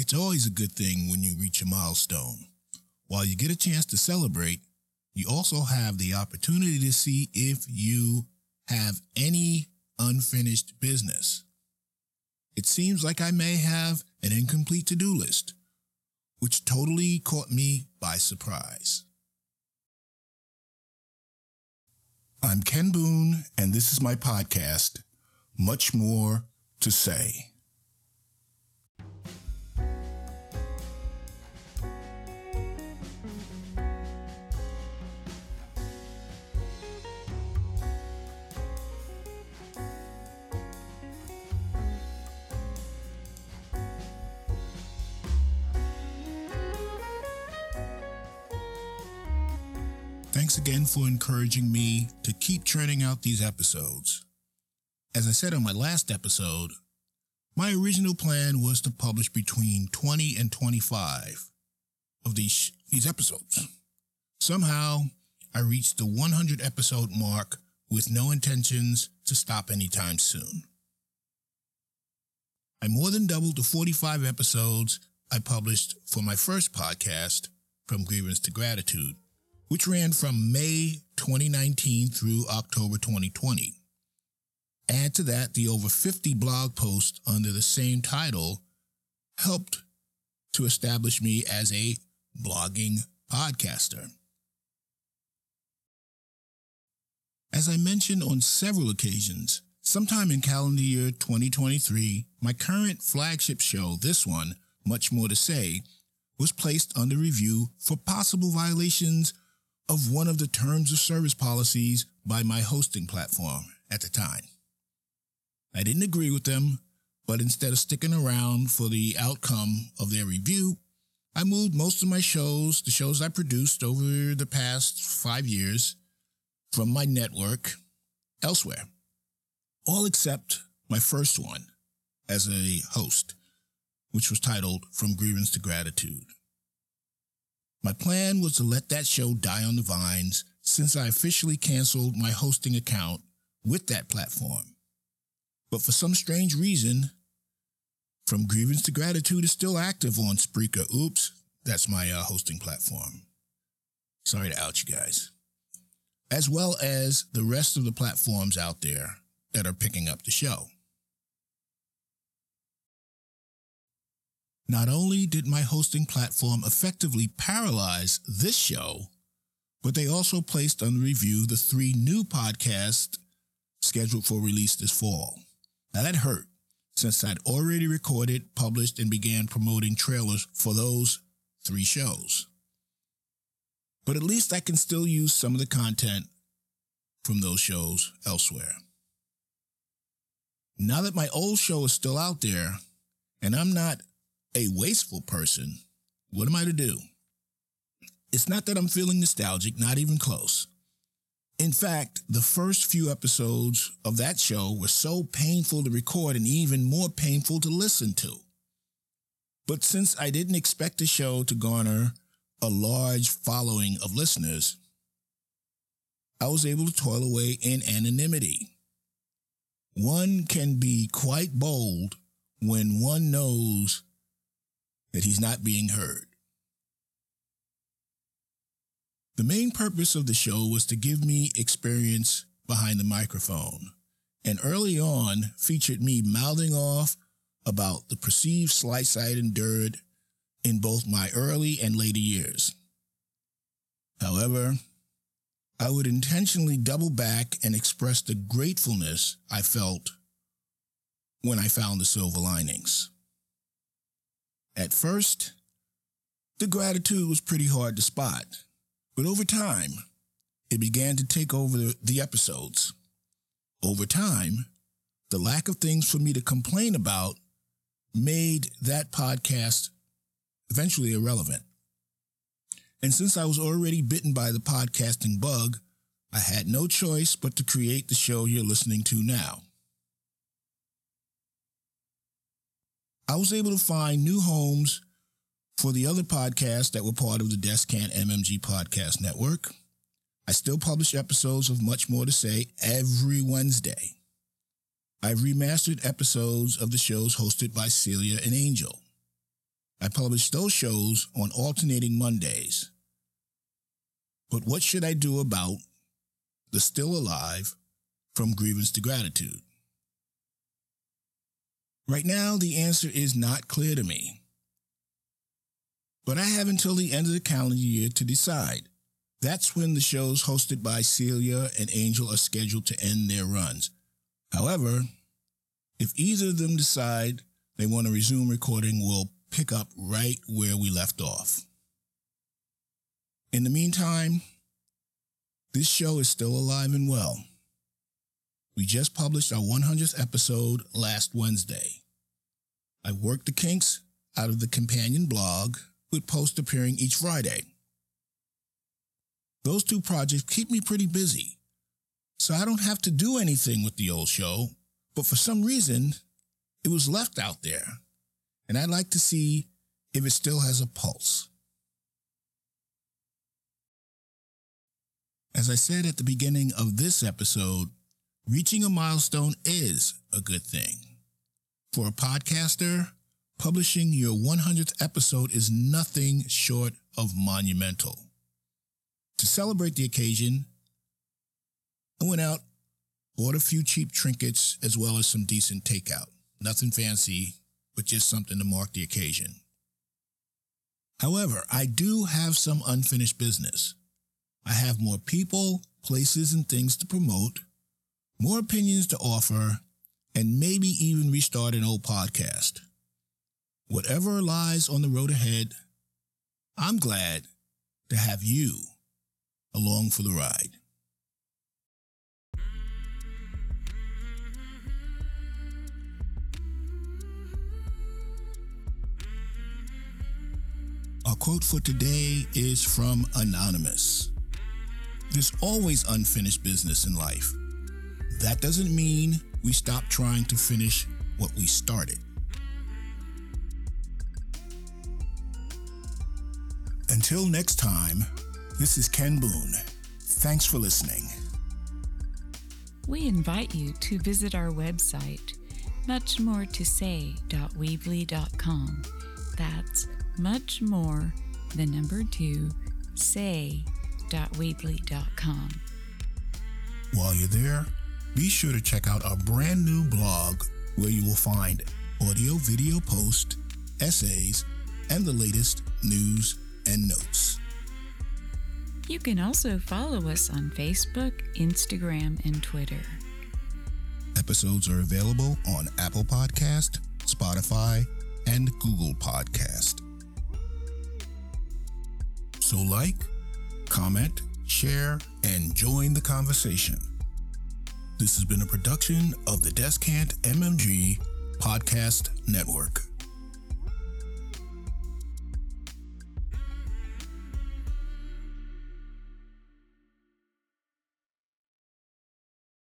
It's always a good thing when you reach a milestone. While you get a chance to celebrate, you also have the opportunity to see if you have any unfinished business. It seems like I may have an incomplete to do list, which totally caught me by surprise. I'm Ken Boone, and this is my podcast, Much More to Say. Thanks again for encouraging me to keep churning out these episodes. As I said on my last episode, my original plan was to publish between 20 and 25 of these, these episodes. Somehow, I reached the 100 episode mark with no intentions to stop anytime soon. I more than doubled the 45 episodes I published for my first podcast, From Grievance to Gratitude, which ran from May 2019 through October 2020. Add to that the over 50 blog posts under the same title helped to establish me as a blogging podcaster. As I mentioned on several occasions, sometime in calendar year 2023, my current flagship show, this one, Much More to Say, was placed under review for possible violations of one of the terms of service policies by my hosting platform at the time. I didn't agree with them, but instead of sticking around for the outcome of their review, I moved most of my shows, the shows I produced over the past five years, from my network elsewhere, all except my first one as a host, which was titled From Grievance to Gratitude. My plan was to let that show die on the vines since I officially canceled my hosting account with that platform. But for some strange reason, From Grievance to Gratitude is still active on Spreaker. Oops, that's my uh, hosting platform. Sorry to out you guys. As well as the rest of the platforms out there that are picking up the show. Not only did my hosting platform effectively paralyze this show, but they also placed under review the three new podcasts scheduled for release this fall. Now that hurt since I'd already recorded, published, and began promoting trailers for those three shows. But at least I can still use some of the content from those shows elsewhere. Now that my old show is still out there, and I'm not a wasteful person, what am I to do? It's not that I'm feeling nostalgic, not even close. In fact, the first few episodes of that show were so painful to record and even more painful to listen to. But since I didn't expect the show to garner a large following of listeners, I was able to toil away in anonymity. One can be quite bold when one knows that he's not being heard. The main purpose of the show was to give me experience behind the microphone, and early on featured me mouthing off about the perceived slights I had endured in both my early and later years. However, I would intentionally double back and express the gratefulness I felt when I found the silver linings. At first, the gratitude was pretty hard to spot, but over time, it began to take over the episodes. Over time, the lack of things for me to complain about made that podcast eventually irrelevant. And since I was already bitten by the podcasting bug, I had no choice but to create the show you're listening to now. I was able to find new homes for the other podcasts that were part of the Descant MMG Podcast Network. I still publish episodes of Much More to Say every Wednesday. I've remastered episodes of the shows hosted by Celia and Angel. I publish those shows on alternating Mondays. But what should I do about the still alive from grievance to gratitude? Right now, the answer is not clear to me. But I have until the end of the calendar year to decide. That's when the shows hosted by Celia and Angel are scheduled to end their runs. However, if either of them decide they want to resume recording, we'll pick up right where we left off. In the meantime, this show is still alive and well. We just published our 100th episode last Wednesday. I worked the kinks out of the companion blog with posts appearing each Friday. Those two projects keep me pretty busy, so I don't have to do anything with the old show, but for some reason, it was left out there, and I'd like to see if it still has a pulse. As I said at the beginning of this episode, reaching a milestone is a good thing. For a podcaster, publishing your 100th episode is nothing short of monumental. To celebrate the occasion, I went out, bought a few cheap trinkets as well as some decent takeout. Nothing fancy, but just something to mark the occasion. However, I do have some unfinished business. I have more people, places, and things to promote, more opinions to offer, and maybe even restart an old podcast. Whatever lies on the road ahead, I'm glad to have you along for the ride. Our quote for today is from Anonymous. There's always unfinished business in life. That doesn't mean we stop trying to finish what we started. Until next time, this is Ken Boone. Thanks for listening. We invite you to visit our website, muchmore2say.weebly.com. That's much more, the number two, say.weebly.com. While you're there, be sure to check out our brand new blog where you will find audio, video posts, essays, and the latest news and notes. You can also follow us on Facebook, Instagram, and Twitter. Episodes are available on Apple Podcast, Spotify, and Google Podcast. So like, comment, share, and join the conversation. This has been a production of the Descant MMG Podcast Network.